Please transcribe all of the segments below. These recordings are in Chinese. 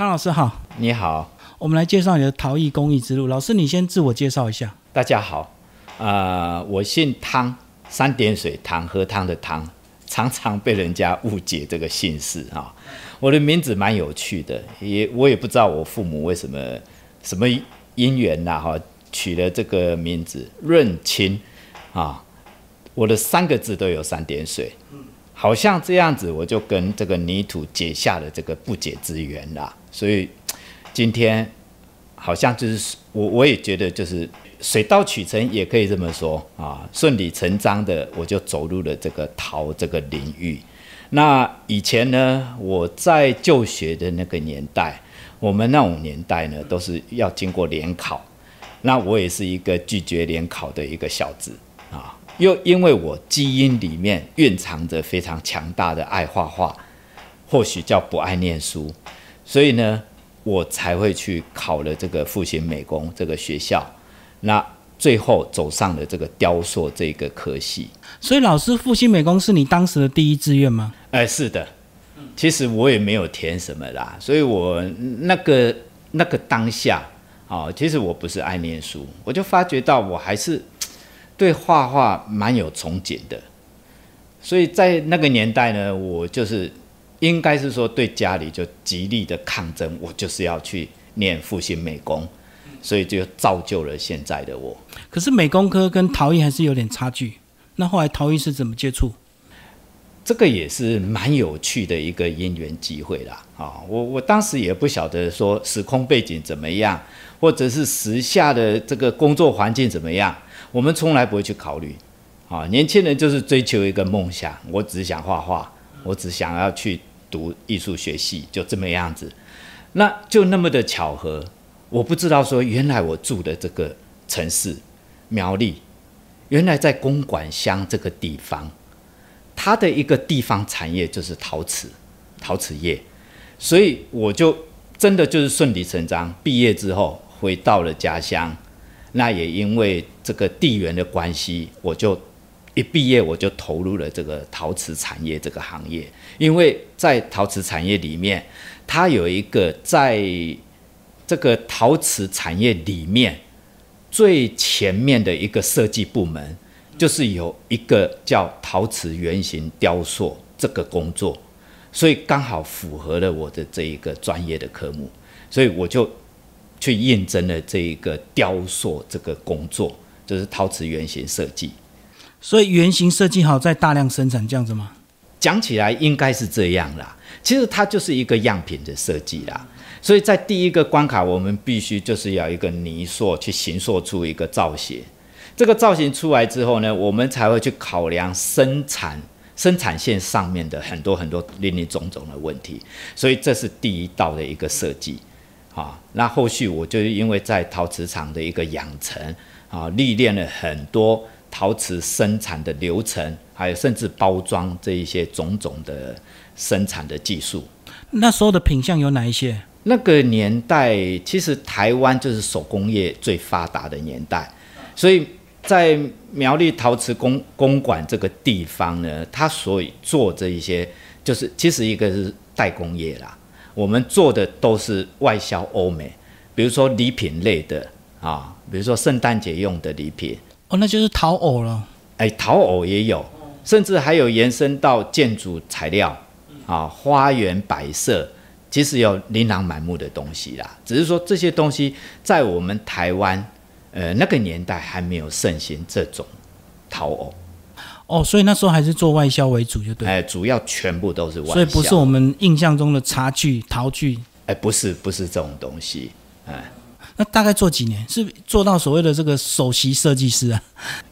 汤老师好，你好，我们来介绍你的陶艺工艺之路。老师，你先自我介绍一下。大家好，呃，我姓汤，三点水汤，喝汤的汤，常常被人家误解这个姓氏啊。我的名字蛮有趣的，也我也不知道我父母为什么什么因缘呐哈，取了这个名字润清啊。我的三个字都有三点水，好像这样子，我就跟这个泥土结下了这个不解之缘啦。所以今天好像就是我，我也觉得就是水到渠成，也可以这么说啊，顺理成章的我就走入了这个陶这个领域。那以前呢，我在就学的那个年代，我们那种年代呢，都是要经过联考，那我也是一个拒绝联考的一个小子啊。又因为我基因里面蕴藏着非常强大的爱画画，或许叫不爱念书，所以呢，我才会去考了这个复兴美工这个学校，那最后走上了这个雕塑这个科系。所以，老师复兴美工是你当时的第一志愿吗？哎，是的。其实我也没有填什么啦，所以我那个那个当下啊，其实我不是爱念书，我就发觉到我还是。对画画蛮有憧憬的，所以在那个年代呢，我就是应该是说对家里就极力的抗争，我就是要去念复兴美工，所以就造就了现在的我。可是美工科跟陶艺还是有点差距，那后来陶艺是怎么接触？这个也是蛮有趣的一个因缘机会啦。啊！我我当时也不晓得说时空背景怎么样，或者是时下的这个工作环境怎么样。我们从来不会去考虑，啊，年轻人就是追求一个梦想，我只想画画，我只想要去读艺术学系，就这么样子。那就那么的巧合，我不知道说原来我住的这个城市苗栗，原来在公馆乡这个地方，它的一个地方产业就是陶瓷，陶瓷业，所以我就真的就是顺理成章，毕业之后回到了家乡。那也因为这个地缘的关系，我就一毕业我就投入了这个陶瓷产业这个行业。因为在陶瓷产业里面，它有一个在这个陶瓷产业里面最前面的一个设计部门，就是有一个叫陶瓷原型雕塑这个工作，所以刚好符合了我的这一个专业的科目，所以我就。去验证了这一个雕塑这个工作，就是陶瓷原型设计。所以原型设计好再大量生产这样子吗？讲起来应该是这样啦。其实它就是一个样品的设计啦。所以在第一个关卡，我们必须就是要一个泥塑去形塑出一个造型。这个造型出来之后呢，我们才会去考量生产生产线上面的很多很多林林总总的问题。所以这是第一道的一个设计。啊，那后续我就因为在陶瓷厂的一个养成啊，历练了很多陶瓷生产的流程，还有甚至包装这一些种种的生产的技术。那时候的品相有哪一些？那个年代其实台湾就是手工业最发达的年代，所以在苗栗陶瓷公公馆这个地方呢，它所以做这一些，就是其实一个是代工业啦。我们做的都是外销欧美，比如说礼品类的啊，比如说圣诞节用的礼品哦，那就是陶偶了。哎，陶偶也有，甚至还有延伸到建筑材料啊，花园摆设，其实有琳琅满目的东西啦。只是说这些东西在我们台湾，呃，那个年代还没有盛行这种陶偶。哦，所以那时候还是做外销为主，就对。哎，主要全部都是外销，所以不是我们印象中的茶具、陶具。哎，不是，不是这种东西。哎，那大概做几年？是做到所谓的这个首席设计师啊？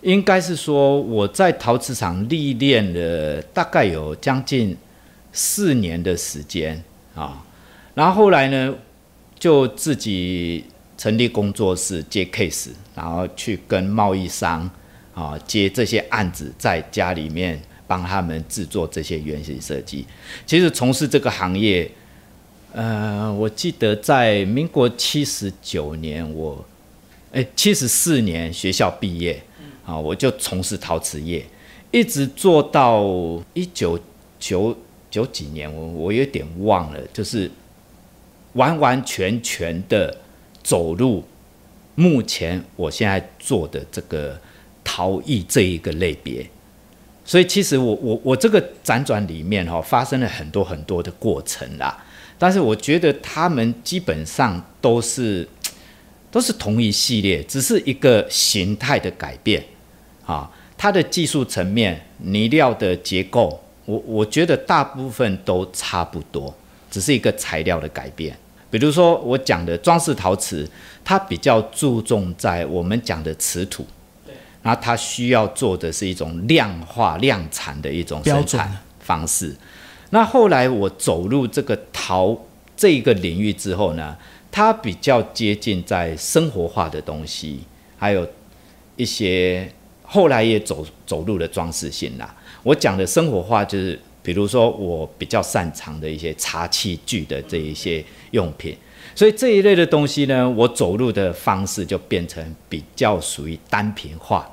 应该是说我在陶瓷厂历练了大概有将近四年的时间啊，然后后来呢，就自己成立工作室接 case，然后去跟贸易商。啊，接这些案子，在家里面帮他们制作这些原型设计。其实从事这个行业，呃，我记得在民国七十九年，我哎七十四年学校毕业，啊，我就从事陶瓷业，一直做到一九九九几年，我我有点忘了，就是完完全全的走入目前我现在做的这个陶艺这一个类别。所以其实我我我这个辗转里面哈、发生了很多很多的过程啦，但是我觉得他们基本上都是都是同一系列，只是一个形态的改变啊。它的技术层面、泥料的结构，我我觉得大部分都差不多，只是一个材料的改变。比如说我讲的装饰陶瓷，它比较注重在我们讲的瓷土。然后它需要做的是一种量化量产的一种生产方式。那后来我走入这个陶这一个领域之后呢，它比较接近在生活化的东西，还有一些后来也走走入了装饰性啦。我讲的生活化就是，比如说我比较擅长的一些茶器具的这一些用品。所以这一类的东西呢，我走路的方式就变成比较属于单品化，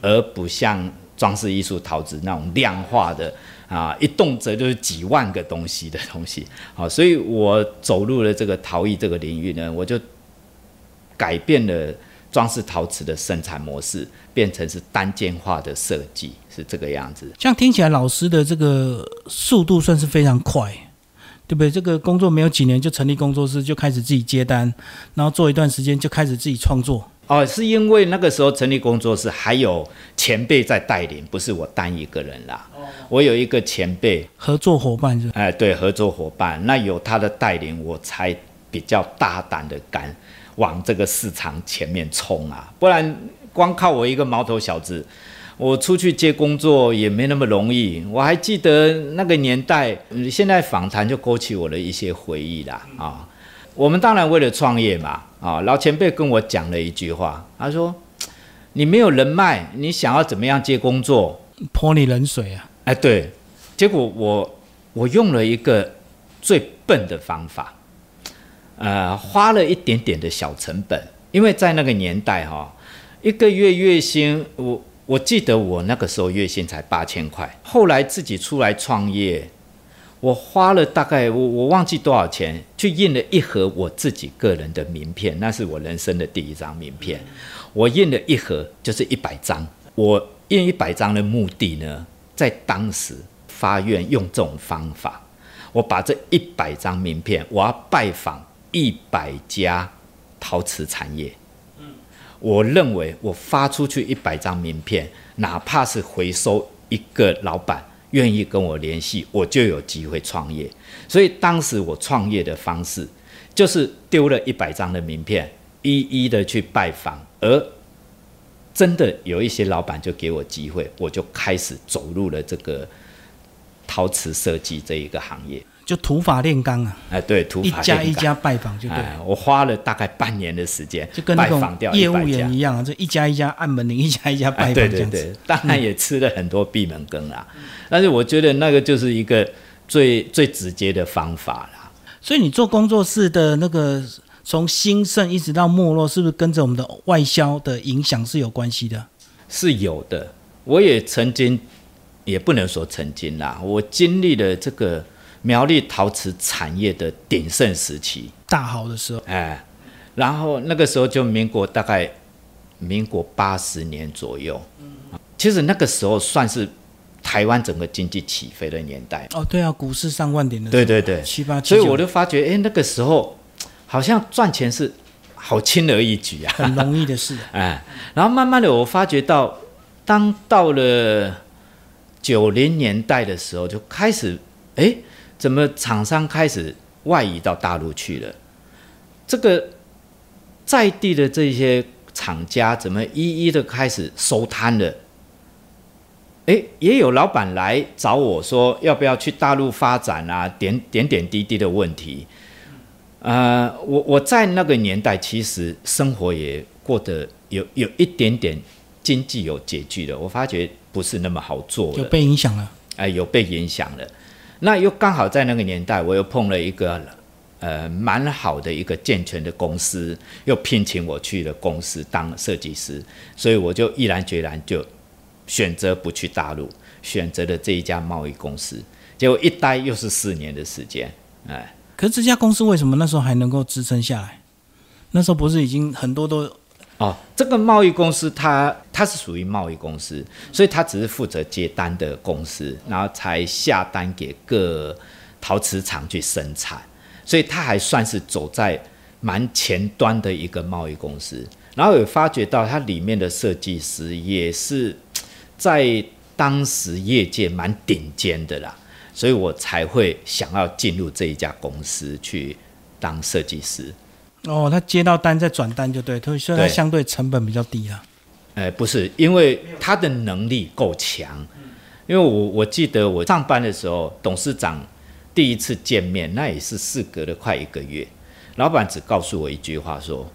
而不像装饰艺术陶瓷那种量化的啊，一动辄就是几万个东西的东西。好，所以我走入了这个陶艺这个领域呢，我就改变了装饰陶瓷的生产模式，变成是单件化的设计，是这个样子。这样听起来，老师的这个速度算是非常快，对不对？这个工作没有几年就成立工作室，就开始自己接单，然后做一段时间就开始自己创作。哦，是因为那个时候成立工作室，还有前辈在带领，不是我单一个人啦。我有一个前辈，合作伙伴是哎，对，合作伙伴，那有他的带领，我才比较大胆的敢往这个市场前面冲啊，不然光靠我一个毛头小子，我出去接工作也没那么容易。我还记得那个年代，嗯现在访谈就勾起我的一些回忆啦啊。我们当然为了创业嘛，啊，老前辈跟我讲了一句话，他说：“你没有人脉，你想要怎么样接工作？泼你冷水啊！哎，对，结果我我用了一个最笨的方法，呃，花了一点点的小成本，因为在那个年代哈、一个月月薪，我我记得我那个时候月薪才八千块，后来自己出来创业，我花了大概我我忘记多少钱，去印了一盒我自己个人的名片，那是我人生的第一张名片。我印了一盒，就是一百张。我印一百张的目的呢，在当时发愿用这种方法，我把这一百张名片，我要拜访一百家陶瓷产业。我认为我发出去一百张名片，哪怕是回收一个老板愿意跟我联系，我就有机会创业。所以当时我创业的方式，就是丢了一百张的名片，一一的去拜访，而真的有一些老板就给我机会，我就开始走入了这个陶瓷设计这一个行业。就土法炼钢啊，哎，对，土法一家一家拜访就对了，哎，我花了大概半年的时间，就跟那拜访掉种业务员一样啊，这一家一家按门铃，一家一家拜哎，访对对这样子。对，当然也吃了很多闭门羹啦。但是我觉得那个就是一个最最直接的方法啦。所以你做工作室的那个从兴盛一直到没落，是不是跟着我们的外销的影响是有关系的？是有的。我也曾经，也不能说曾经啦，我经历了这个苗栗陶瓷产业的鼎盛时期，大好的时候，哎，然后那个时候就民国大概民国八十年左右，嗯其实那个时候算是台湾整个经济起飞的年代。哦，对啊，股市上万点的时候，对对对，七八七所以我就发觉，哎，那个时候好像赚钱是好轻而易举啊，很容易的事。哎，然后慢慢的我发觉到，当到了九零年代的时候，就开始，哎，怎么厂商开始外移到大陆去了？这个在地的这些厂家怎么一一的开始收摊了？诶，也有老板来找我说要不要去大陆发展啊，点点点滴滴的问题。呃，我我在那个年代其实生活也过得有有一点点经济有拮据的，我发觉不是那么好做有，被影响了。哎、有被影响了。那又刚好在那个年代，我又碰了一个呃蛮好的一个健全的公司，又聘请我去了公司当设计师，所以我就毅然决然就选择不去大陆，选择了这一家贸易公司。结果一待又是四年的时间，哎，可是这家公司为什么那时候还能够支撑下来？那时候不是已经很多都哦，这个贸易公司它它是属于贸易公司，所以它只是负责接单的公司，然后才下单给各陶瓷厂去生产，所以它还算是走在蛮前端的一个贸易公司。然后有发觉到它里面的设计师也是在当时业界蛮顶尖的啦，所以我才会想要进入这一家公司去当设计师。哦，他接到单再转单就对，所以他相对成本比较低啊。呃，不是，因为他的能力够强。因为我我记得我上班的时候，董事长第一次见面，那也是事隔了快一个月，老板只告诉我一句话说：“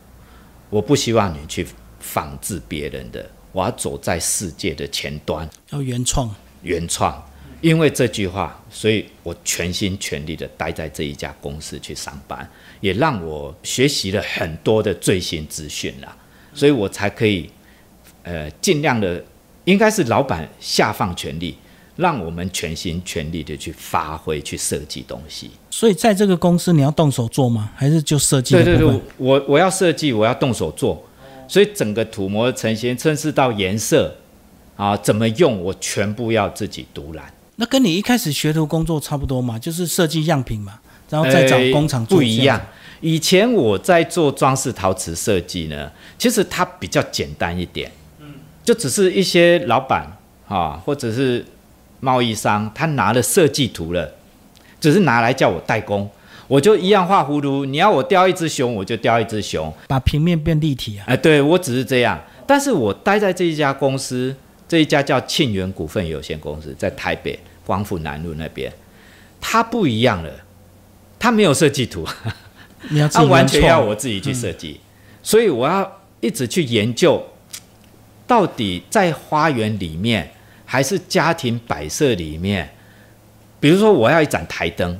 我不希望你去仿制别人的，我要走在世界的前端，要原创，原创。”因为这句话，所以我全心全力的待在这一家公司去上班，也让我学习了很多的最新资讯啦，所以我才可以，呃，尽量的，应该是老板下放权力，让我们全心全力的去发挥、去设计东西。所以在这个公司你要动手做吗？还是就设计？对对对，我我要设计，我要动手做，所以整个土模的成型，甚至到颜色啊怎么用，我全部要自己独揽。那跟你一开始学徒工作差不多嘛，就是设计样品嘛，然后再找工厂做、呃不一样。。以前我在做装饰陶瓷设计呢，其实它比较简单一点，就只是一些老板啊，或者是贸易商，他拿了设计图了，只是拿来叫我代工，我就一样画葫芦。你要我雕一只熊，我就雕一只熊。把平面变立体啊。哎，对我只是这样，但是我待在这一家公司，这一家叫庆元股份有限公司，在台北光复南路那边，它不一样了，它没有设计图，它完全要我自己去设计，所以我要一直去研究，到底在花园里面还是家庭摆设里面，比如说我要一盏台灯，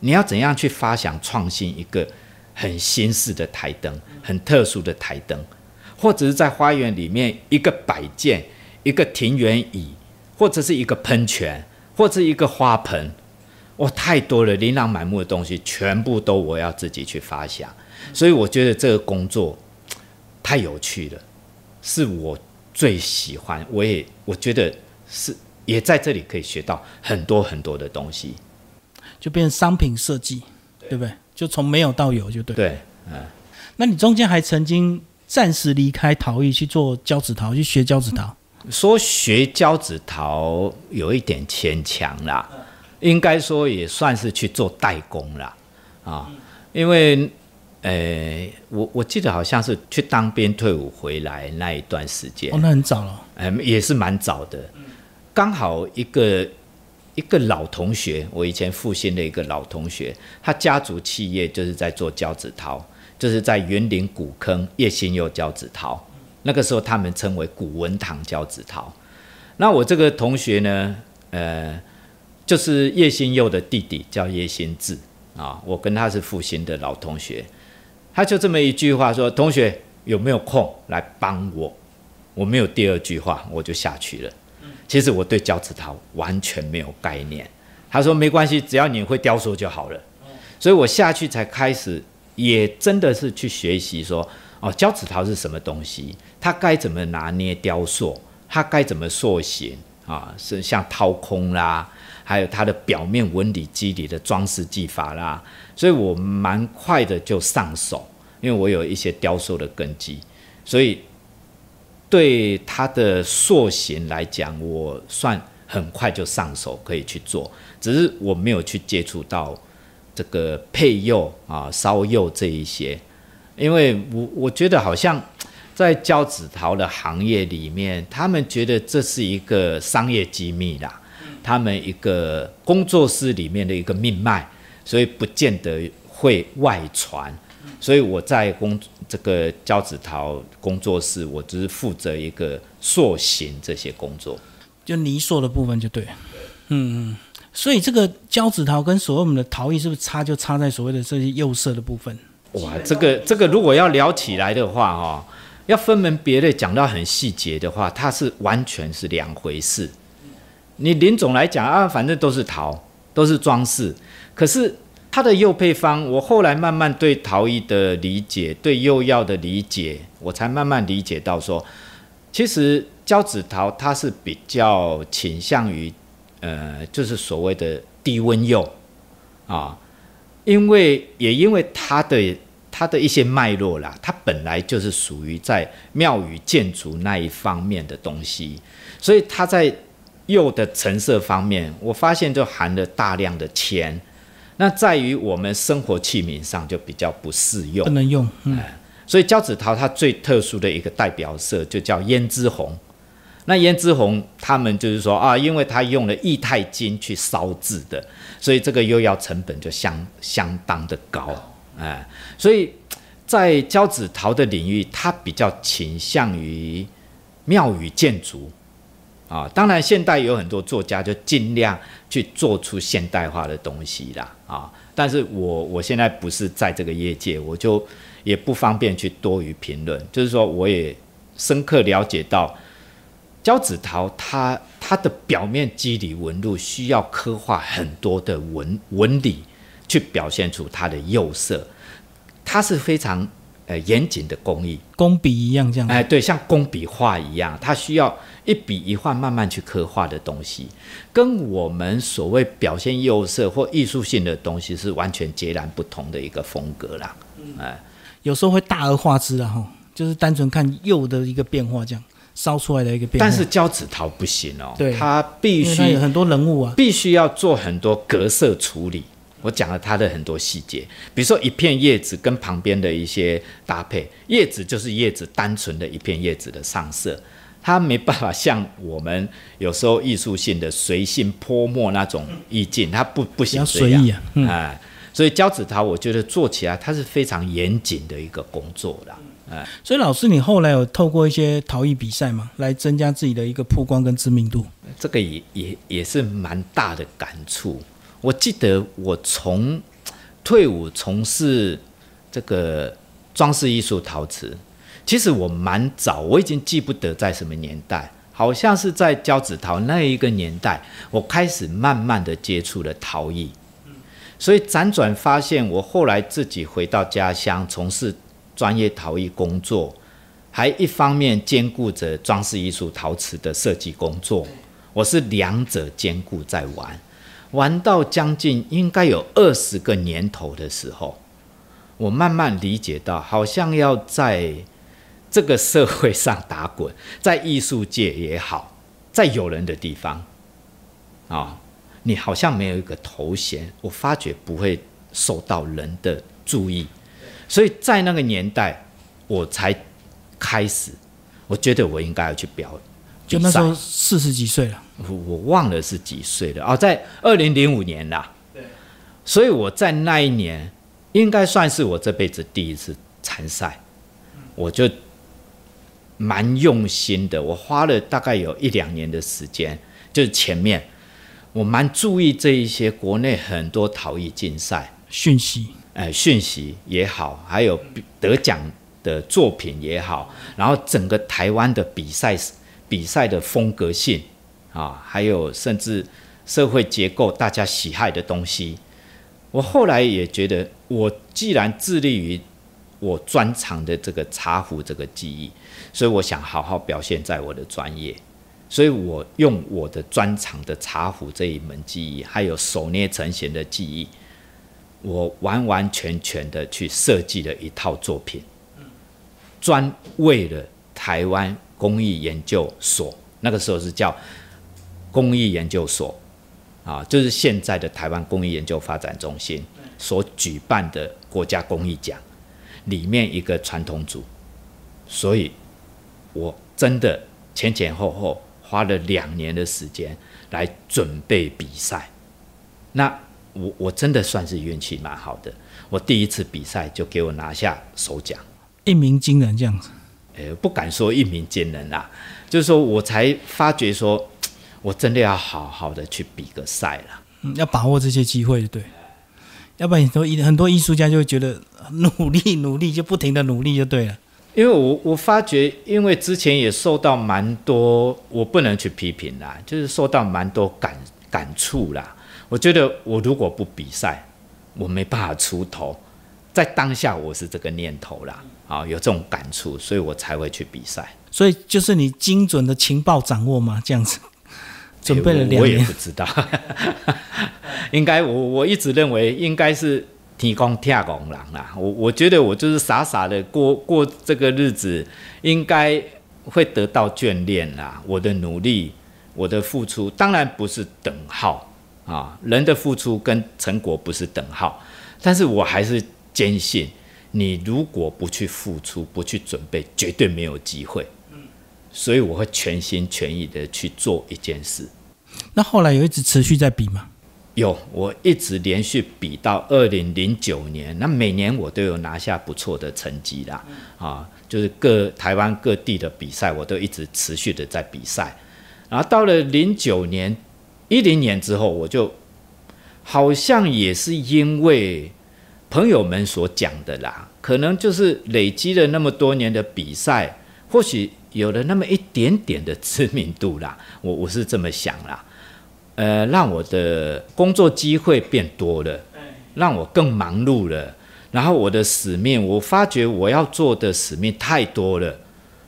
你要怎样去发想创新一个很新式的台灯，很特殊的台灯，或者是在花园里面一个摆件，一个庭园椅，或者是一个喷泉，或者一个花盆。哇，太多了，琳琅满目的东西，全部都我要自己去发想，所以我觉得这个工作太有趣了，是我最喜欢，我也我觉得是也在这里可以学到很多很多的东西。就变成商品设计，对不对？就从没有到有，就对。对，嗯那你中间还曾经暂时离开陶艺去做胶纸陶，去学胶纸陶。说学胶纸陶有一点牵强啦，应该说也算是去做代工啦，啊，因为，呃，我我记得好像是去当兵退伍回来那一段时间。哦，，那很早了。嗯，也是蛮早的，刚好一个一个老同学，我以前复兴的一个老同学，他家族企业就是在做胶纸陶，就是在园林古坑叶新佑胶纸陶，那个时候他们称为古文堂胶纸陶。那我这个同学呢，呃，就是叶新佑的弟弟，叫叶新志啊，我跟他是复兴的老同学，他就这么一句话说：“同学有没有空来帮我？”我没有第二句话，我就下去了。其实我对胶纸陶完全没有概念。他说没关系，只要你会雕塑就好了。所以我下去才开始，也真的是去学习说，哦，胶纸陶是什么东西，它该怎么拿捏雕塑，它该怎么塑形？啊，是像掏空啦，还有它的表面纹理肌理的装饰技法啦。所以我蛮快的就上手，因为我有一些雕塑的根基，所以对它的塑形来讲，我算很快就上手可以去做，只是我没有去接触到这个配釉啊、烧釉这一些，因为我我觉得好像在胶纸陶的行业里面，他们觉得这是一个商业机密啦，他们一个工作室里面的一个命脉，所以不见得会外传。所以我在工这个胶纸陶工作室，我只是负责一个塑形这些工作。就泥塑的部分就对，嗯嗯，所以这个胶纸陶跟所谓我们的陶艺是不是差就差在所谓的这些釉色的部分？哇，这个这个如果要聊起来的话，哈，要分门别类讲到很细节的话，它是完全是两回事。你林总来讲啊，反正都是陶，都是装饰，可是它的釉配方，我后来慢慢对陶艺的理解，对釉药的理解，我才慢慢理解到说，其实胶子陶它是比较倾向于，呃，就是所谓的低温釉啊，因为也因为它的它的一些脉络啦，它本来就是属于在庙宇建筑那一方面的东西，所以它在釉的成色方面，我发现就含了大量的铅。那在于我们生活器皿上就比较不适用，不能用。嗯，所以胶子陶它最特殊的一个代表色就叫胭脂红。那胭脂红，他们就是说啊，因为它用了液态金去烧制的，所以这个釉药成本就相相当的高。哎，所以在胶子陶的领域，它比较倾向于庙宇建筑。啊，当然，现代有很多作家就尽量去做出现代化的东西啦。啊，但是我我现在不是在这个业界，我就也不方便去多于评论。就是说，我也深刻了解到，胶子陶它它的表面肌理纹路需要刻画很多的纹纹理，去表现出它的釉色，它是非常。呃，严谨的工艺，工笔一样这样。哎，对，像工笔画一样，它需要一笔一画慢慢去刻画的东西，跟我们所谓表现釉色或艺术性的东西是完全截然不同的一个风格啦。哎，有时候会大而化之啊，哈，就是单纯看釉的一个变化，这样烧出来的一个变化。但是胶子陶不行哦，对，它必须有很多人物啊，必须要做很多隔色处理。我讲了它的很多细节，比如说一片叶子跟旁边的一些搭配，叶子就是叶子单纯的一片叶子的上色，它没办法像我们有时候艺术性的随性泼墨那种意境，它不不行随意啊，哎，所以胶子陶我觉得做起来它是非常严谨的一个工作啦。哎，所以老师你后来有透过一些陶艺比赛吗，来增加自己的一个曝光跟知名度，这个也也也是蛮大的感触。我记得我从退伍从事这个装饰艺术陶瓷，其实我蛮早，我已经记不得在什么年代，好像是在胶子陶那一个年代，我开始慢慢的接触了陶艺。所以辗转发现，我后来自己回到家乡从事专业陶艺工作，还一方面兼顾着装饰艺术陶瓷的设计工作，我是两者兼顾在玩。玩到将近应该有二十个年头的时候，我慢慢理解到，好像要在这个社会上打滚，在艺术界也好，在有人的地方，啊，你好像没有一个头衔，我发觉不会受到人的注意，所以在那个年代，我才开始，我觉得我应该要去表。就那时候四十几岁了，我我忘了是几岁了。哦，在二零零五年啦。对，所以我在那一年应该算是我这辈子第一次参赛，我就蛮用心的，我花了大概有一两年的时间，就是前面。我蛮注意这一些国内很多陶艺竞赛。讯息，哎，讯息也好，还有得奖的作品也好，然后整个台湾的比赛。比赛的风格性啊，还有甚至社会结构，大家喜爱的东西，我后来也觉得，我既然致力于我专长的这个茶壶这个技艺，所以我想好好表现在我的专业，所以我用我的专长的茶壶这一门技艺，还有手捏成型的技艺，我完完全全的去设计了一套作品，专为了台湾。工艺研究所那个时候是叫工艺研究所啊，就是现在的台湾工艺研究发展中心所举办的国家工艺奖里面一个传统组，所以我真的前前后后花了两年的时间来准备比赛。那我我真的算是运气蛮好的，我第一次比赛就给我拿下首奖，一鸣惊人这样子。呃，不敢说一鸣惊人啦，就是说我才发觉说，我真的要好好的去比个赛了。嗯，要把握这些机会，对。要不然很多艺很多艺术家就会觉得努力努力就不停的努力就对了。因为我我发觉，因为之前也受到蛮多，我不能去批评啦，就是受到蛮多感感触啦。我觉得我如果不比赛，我没办法出头，在当下我是这个念头啦，啊，有这种感触，所以我才会去比赛。所以就是你精准的情报掌握嘛，这样子。准备了两年，我也不知道，应该我我一直认为应该是提供跳公狼啦。我我觉得我就是傻傻的过过这个日子，应该会得到眷恋啦。我的努力，我的付出，当然不是等号啊。人的付出跟成果不是等号，但是我还是坚信，你如果不去付出，不去准备，绝对没有机会。所以我会全心全意的去做一件事。那后来有一直持续在比吗？有，我一直连续比到二零零九年。那每年我都有拿下不错的成绩啦。啊，就是各台湾各地的比赛，我都一直持续的在比赛。然后到了零九年、一零年之后，我就好像也是因为朋友们所讲的啦，可能就是累积了那么多年的比赛，或许。有了那么一点点的知名度啦，我我是这么想啦，呃，让我的工作机会变多了，让我更忙碌了，然后我的使命，我发觉我要做的使命太多了，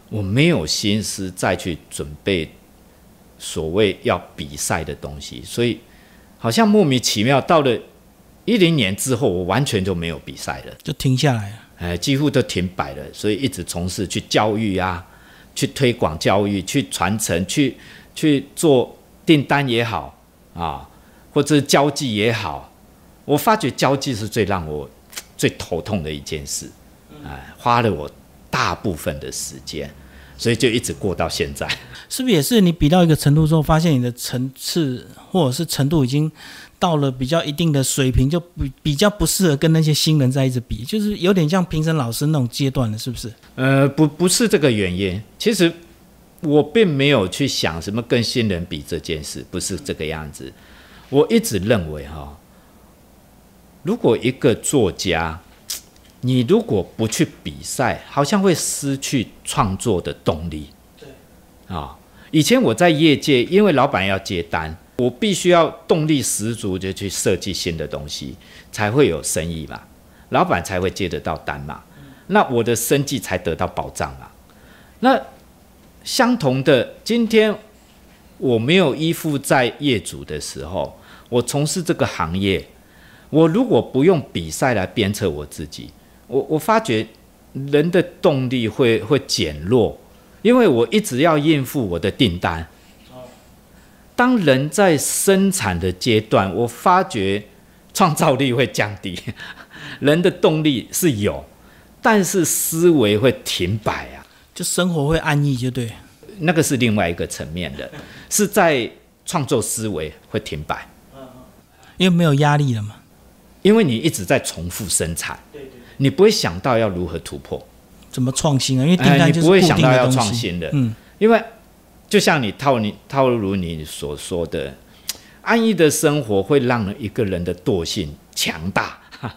我没有心思再去准备所谓要比赛的东西，所以好像莫名其妙到了一零年之后，我完全就没有比赛了，就停下来了，哎，几乎都停摆了，所以一直从事去教育啊。去推广教育，去传承，去去做订单也好啊，或者交际也好，我发觉交际是最让我最头痛的一件事，哎，花了我大部分的时间，所以就一直过到现在。是不是也是你比到一个程度之后，发现你的层次或者是程度已经？到了比较一定的水平，就比比较不适合跟那些新人在一直比，就是有点像评审老师那种阶段了，是不是？呃，不，不是这个原因。其实我并没有去想什么跟新人比这件事，不是这个样子。我一直认为哈，如果一个作家，你如果不去比赛，好像会失去创作的动力。对。啊，以前我在业界，因为老板要接单。我必须要动力十足就去设计新的东西，才会有生意嘛，老板才会接得到单嘛，那我的生计才得到保障嘛。那相同的，今天我没有依附在业主的时候，我从事这个行业，我如果不用比赛来鞭策我自己，我我发觉人的动力会会减弱，因为我一直要应付我的订单。当人在生产的阶段，我发觉创造力会降低，人的动力是有，但是思维会停摆啊，就生活会安逸，就对。那个是另外一个层面的，是在创作思维会停摆，因为没有压力了嘛，因为你一直在重复生产，你不会想到要如何突破，怎么创新啊？因为订单就是不会想到要创新的，嗯，因为。就像你套你套如你所说的，安逸的生活会让一个人的惰性强大，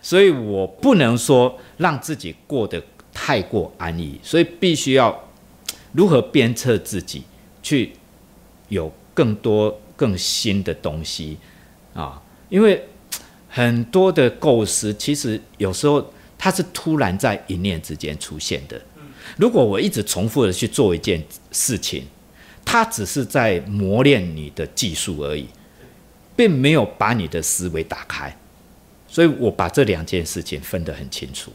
所以我不能说让自己过得太过安逸，所以必须要如何鞭策自己去有更多更新的东西啊，因为很多的构思其实有时候它是突然在一念之间出现的。如果我一直重复的去做一件事情，它只是在磨练你的技术而已，并没有把你的思维打开。所以我把这两件事情分得很清楚，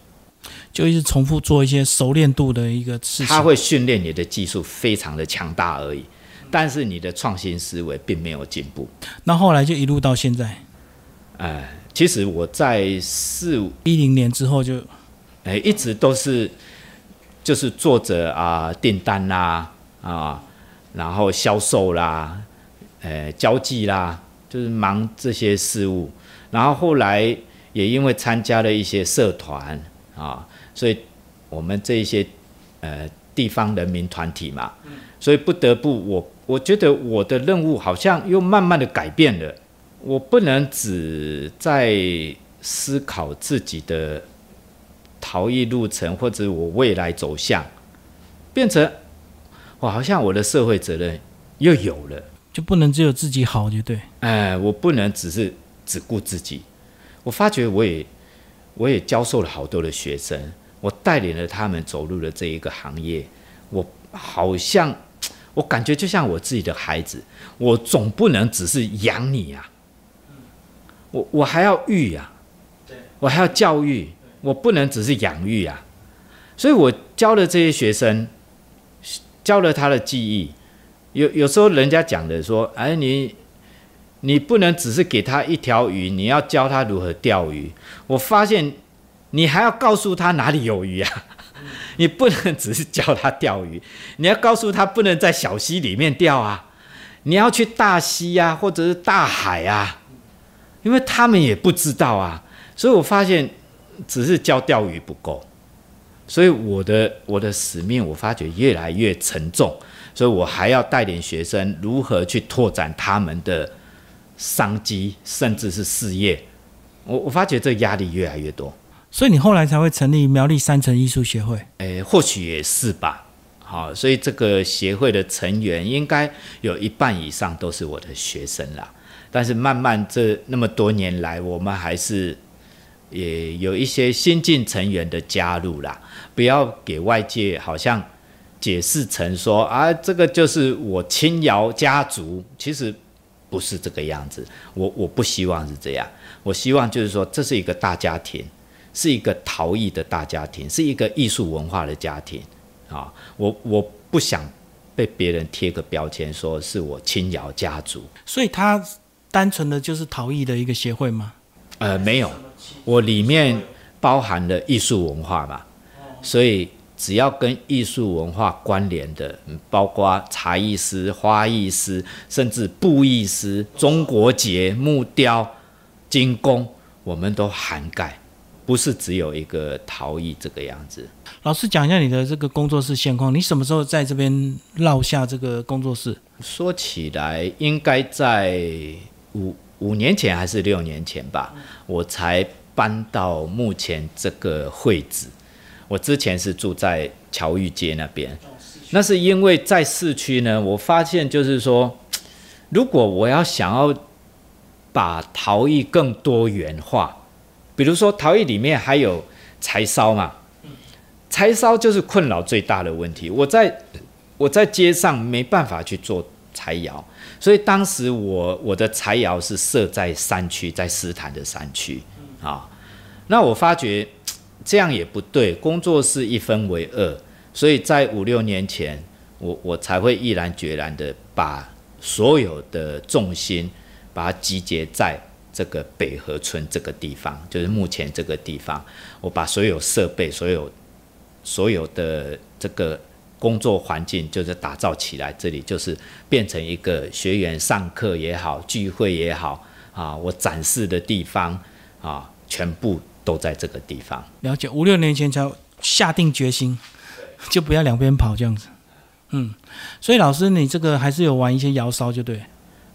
就一直重复做一些熟练度的一个事情。它会训练你的技术非常的强大而已，但是你的创新思维并没有进步。那后来就一路到现在，哎，其实我在四一零年之后就，哎，一直都是。就是做着啊订单啦啊，然后销售啦，呃交际啦，就是忙这些事务。然后后来也因为参加了一些社团啊，所以我们这些呃地方人民团体嘛，所以不得不我我觉得我的任务好像又慢慢的改变了。我不能只在思考自己的。逃逸路程，或者我未来走向，变成我好像我的社会责任又有了，就不能只有自己好，就对。哎，我不能只是只顾自己，我发觉我也我也教授了好多的学生，我带领了他们走入了这一个行业，我好像我感觉就像我自己的孩子，我总不能只是养你啊，我我还要育呀、我还要教育，我不能只是养育啊，所以我教了这些学生，教了他的记忆。有有时候人家讲的说，哎，你你不能只是给他一条鱼，你要教他如何钓鱼。我发现你还要告诉他哪里有鱼啊，你不能只是教他钓鱼，你要告诉他不能在小溪里面钓啊，你要去大溪啊，或者是大海啊，因为他们也不知道啊。所以我发现只是教钓鱼不够，所以我的我的使命我发觉越来越沉重。所以我还要带领学生如何去拓展他们的商机，甚至是事业。我我发觉这压力越来越多。所以你后来才会成立苗栗山城艺术协会。诶，或许也是吧。好，所以这个协会的成员应该有一半以上都是我的学生啦。但是慢慢这那么多年来，我们还是也有一些新进成员的加入啦。不要给外界好像。解释成说啊，这个就是我青瑶家族，其实不是这个样子。我我不希望是这样，我希望就是说，这是一个大家庭，是一个陶艺的大家庭，是一个艺术文化的家庭啊。我我不想被别人贴个标签，说是我青瑶家族。所以它单纯的就是陶艺的一个协会吗？呃，没有，我里面包含了艺术文化嘛，所以。只要跟艺术文化关联的，包括茶艺师、花艺师，甚至布艺师、中国结、木雕、金工，我们都涵盖，不是只有一个陶艺这个样子。老师讲一下你的这个工作室现况，你什么时候在这边落下这个工作室？说起来，应该在五五年前还是六年前吧，我才搬到目前这个会址。我之前是住在侨玉街那边，那是因为在市区呢，我发现就是说，如果我要想要把陶艺更多元化，比如说陶艺里面还有柴烧嘛，柴烧就是困扰最大的问题。我在我在街上没办法去做柴窑，所以当时我我的柴窑是设在山区，在斯坦的山区啊。那我发觉。这样也不对，工作室一分为二，所以在五六年前，我我才会毅然决然的把所有的重心把它集结在这个北河村这个地方，就是目前这个地方，我把所有设备、所有所有的这个工作环境，就是打造起来，这里就是变成一个学员上课也好、聚会也好啊，我展示的地方啊，全部。都在这个地方。了解，五六年前才下定决心，就不要两边跑这样子。嗯，所以老师，你这个还是有玩一些摇骚，就对。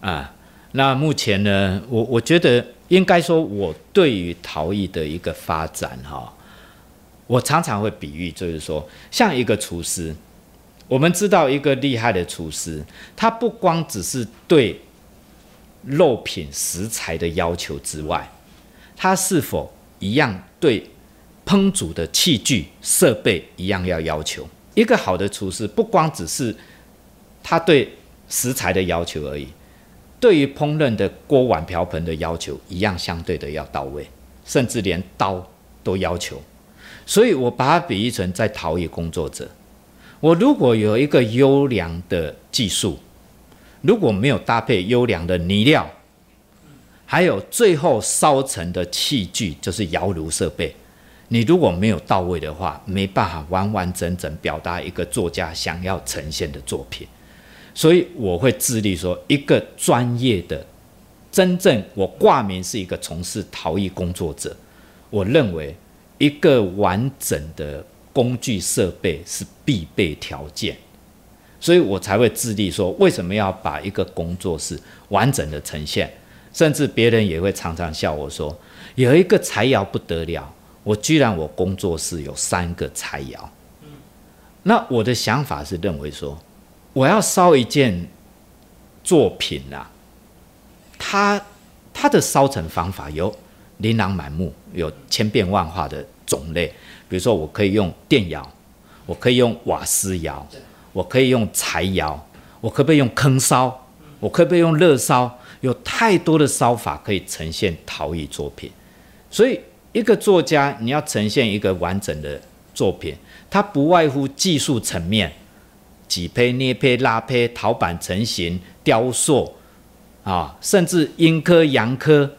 啊，那目前呢，我我觉得应该说，我对于陶艺的一个发展哈，我常常会比喻，就是说，像一个厨师，我们知道一个厉害的厨师，他不光只是对肉品食材的要求之外，他是否一样对烹煮的器具设备一样要要求。一个好的厨师不光只是他对食材的要求而已，对于烹饪的锅碗瓢盆的要求一样相对的要到位，甚至连刀都要求。所以我把它比喻成在陶艺工作者，我如果有一个优良的技术，如果没有搭配优良的泥料。还有最后烧成的器具，就是窑炉设备。你如果没有到位的话，没办法完完整整表达一个作家想要呈现的作品。所以我会致力说，一个专业的、真正我挂名是一个从事陶艺工作者。我认为一个完整的工具设备是必备条件，所以我才会致力说，为什么要把一个工作室完整的呈现。甚至别人也会常常笑我说：“有一个柴窑不得了，我居然我工作室有三个柴窑。”那我的想法是认为说，我要烧一件作品啊，它它的烧成方法有琳琅满目，有千变万化的种类。比如说，我可以用电窑，我可以用瓦斯窑，我可以用柴窑，我可不可以用坑烧？我可不可以用热烧？有太多的烧法可以呈现陶艺作品。所以，一个作家你要呈现一个完整的作品，它不外乎技术层面，挤胚、捏胚、拉胚、陶板成型、雕塑，啊，甚至阴刻、阳科，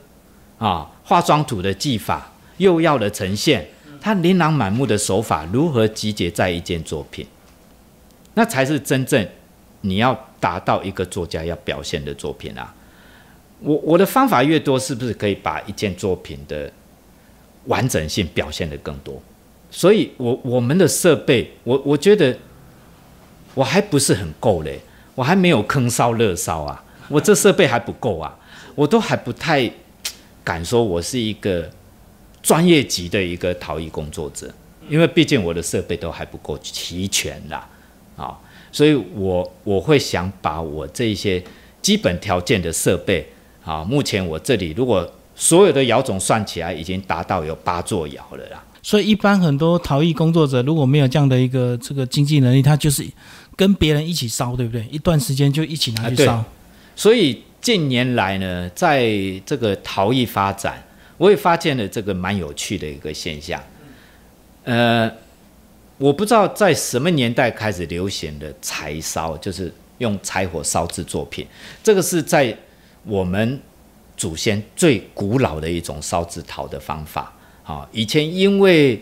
啊，化妆土的技法、釉药的呈现，它琳琅满目的手法如何集结在一件作品，那才是真正你要达到一个作家要表现的作品啊！我我的方法越多，是不是可以把一件作品的完整性表现得更多？所以，我我们的设备，我我觉得我还不是很够嘞，我还没有坑烧热烧啊，我这设备还不够啊，我都还不太敢说我是一个专业级的一个陶艺工作者，因为毕竟我的设备都还不够齐全啦，啊，所以我我会想把我这一些基本条件的设备，啊，目前我这里如果所有的窑种算起来，已经达到有八座窑了啦。所以，一般很多陶艺工作者如果没有这样的一个这个经济能力，他就是跟别人一起烧，对不对？一段时间就一起拿去烧。所以近年来呢，在这个陶艺发展，我也发现了这个蛮有趣的一个现象。呃，我不知道在什么年代开始流行的柴烧，就是用柴火烧制作品。这个是在我们祖先最古老的一种烧制陶的方法。啊，以前因为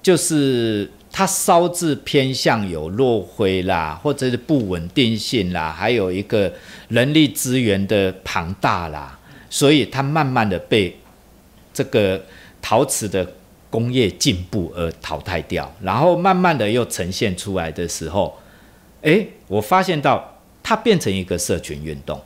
就是它烧制偏向有落灰啦，或者是不稳定性啦，还有一个人力资源的庞大啦，所以它慢慢的被这个陶瓷的工业进步而淘汰掉，然后慢慢的又呈现出来的时候，诶，我发现到它变成一个社群运动，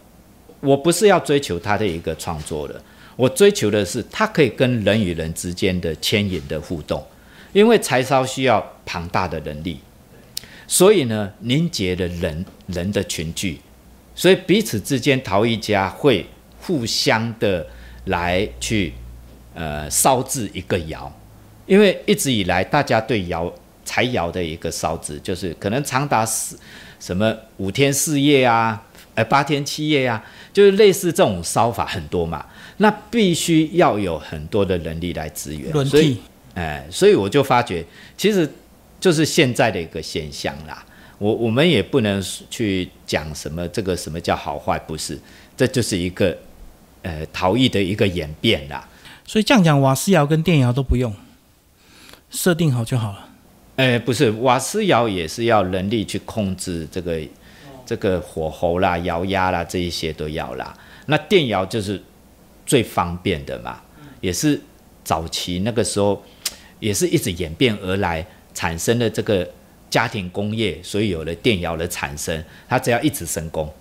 我不是要追求它的一个创作了。我追求的是，它可以跟人与人之间的牵引的互动，因为柴烧需要庞大的人力，所以呢，凝结了人人的群聚，所以彼此之间陶艺家会互相的来去呃烧制一个窑，因为一直以来大家对窑柴窑的一个烧制，就是可能长达四什么五天四夜啊，呃八天七夜啊，就是类似这种烧法很多嘛。那必须要有很多的人力来支援，所以，哎，所以我就发觉，其实就是现在的一个现象啦。我我们也不能去讲什么这个什么叫好坏，不是，这就是一个呃陶艺的一个演变啦。所以这样讲，瓦斯窑跟电窑都不用设定好就好了。哎，不是，瓦斯窑也是要人力去控制这个这个火候啦、窑压啦这一些都要啦。那电窑就是。最方便的嘛，也是早期那个时候，也是一直演变而来产生的这个家庭工业，所以有了电窑的产生。它只要一直生工，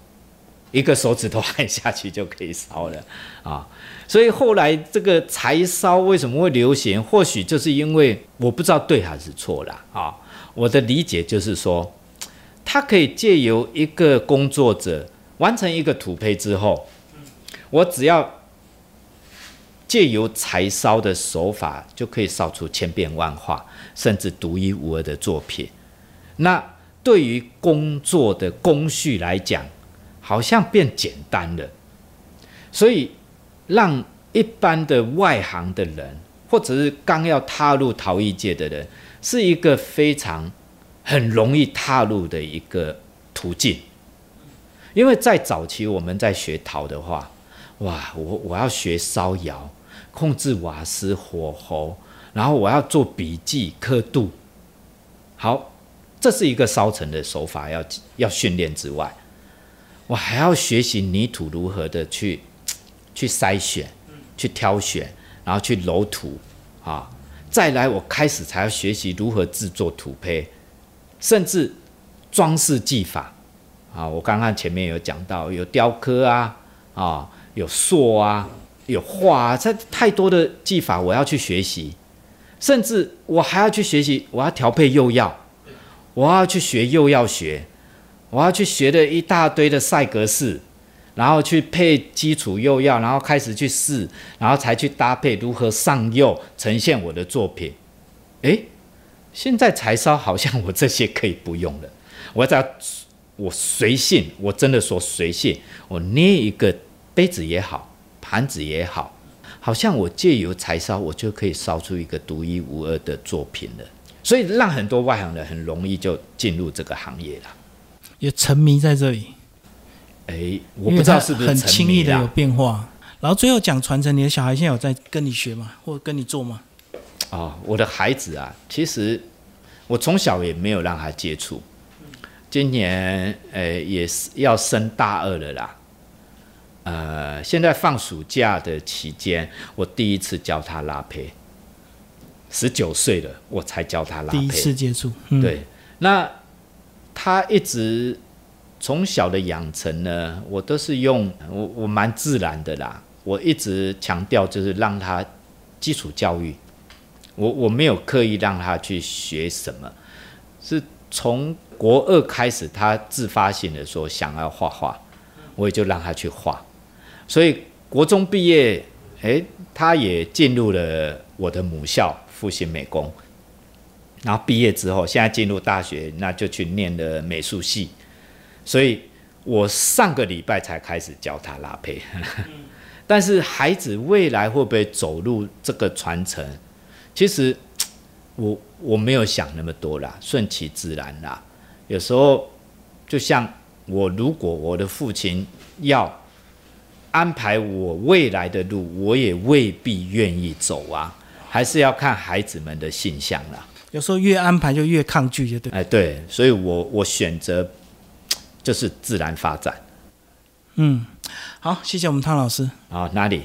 一个手指头按下去就可以烧了啊。所以后来这个柴烧为什么会流行？或许就是因为我不知道对还是错了啊。我的理解就是说，它可以借由一个工作者完成一个土坯之后，我只要。借由柴烧的手法，就可以烧出千变万化，甚至独一无二的作品。那对于工作的工序来讲，好像变简单了。所以，让一般的外行的人，或者是刚要踏入陶艺界的人，是一个非常很容易踏入的一个途径。因为在早期我们在学陶的话，哇，我我要学烧窑。控制瓦斯火候，然后我要做笔记刻度。好，这是一个烧成的手法，要要训练之外，我还要学习泥土如何的去去筛选、去挑选，然后去揉土啊。再来，我开始才要学习如何制作土坯，甚至装饰技法啊。我刚刚前面有讲到，有雕刻啊，啊，有塑啊。有画啊，这太多的技法，我要去学习，甚至我还要去学习，我要调配釉药，我要去学釉药学，我要去学的一大堆的赛格式，然后去配基础釉药，然后开始去试，然后才去搭配如何上釉呈现我的作品。诶，现在柴烧好像我这些可以不用了，我只要我随性，我真的说随性，我捏一个杯子也好，盘子也好，好像我借由柴烧，我就可以烧出一个独一无二的作品了。所以让很多外行人很容易就进入这个行业了。也沉迷在这里，哎，我不知道是不是很轻易的有。变化。然后最后讲传承，你的小孩现在有在跟你学吗？或跟你做吗？哦，我的孩子啊，其实我从小也没有让他接触。今年呃也是要升大二了啦。呃，现在放暑假的期间，我第一次教他拉胚。十九岁了，我才教他拉胚。第一次接触，嗯，对，那他一直从小的养成呢，我都是用我我蛮自然的啦。我一直强调就是让他基础教育，我我没有刻意让他去学什么，是从国二开始，他自发性的说想要画画，我也就让他去画。所以国中毕业，诶，他也进入了我的母校复兴美工。然后毕业之后，现在进入大学，那就去念了美术系。所以我上个礼拜才开始教他拉胚。但是孩子未来会不会走入这个传承？其实我我没有想那么多啦，顺其自然啦。有时候就像我，如果我的父亲要安排我未来的路，我也未必愿意走啊，还是要看孩子们的性向啦。有时候越安排就越抗拒，就对。哎，对，所以我我选择就是自然发展嗯，好，谢谢我们汤老师。啊，哪里？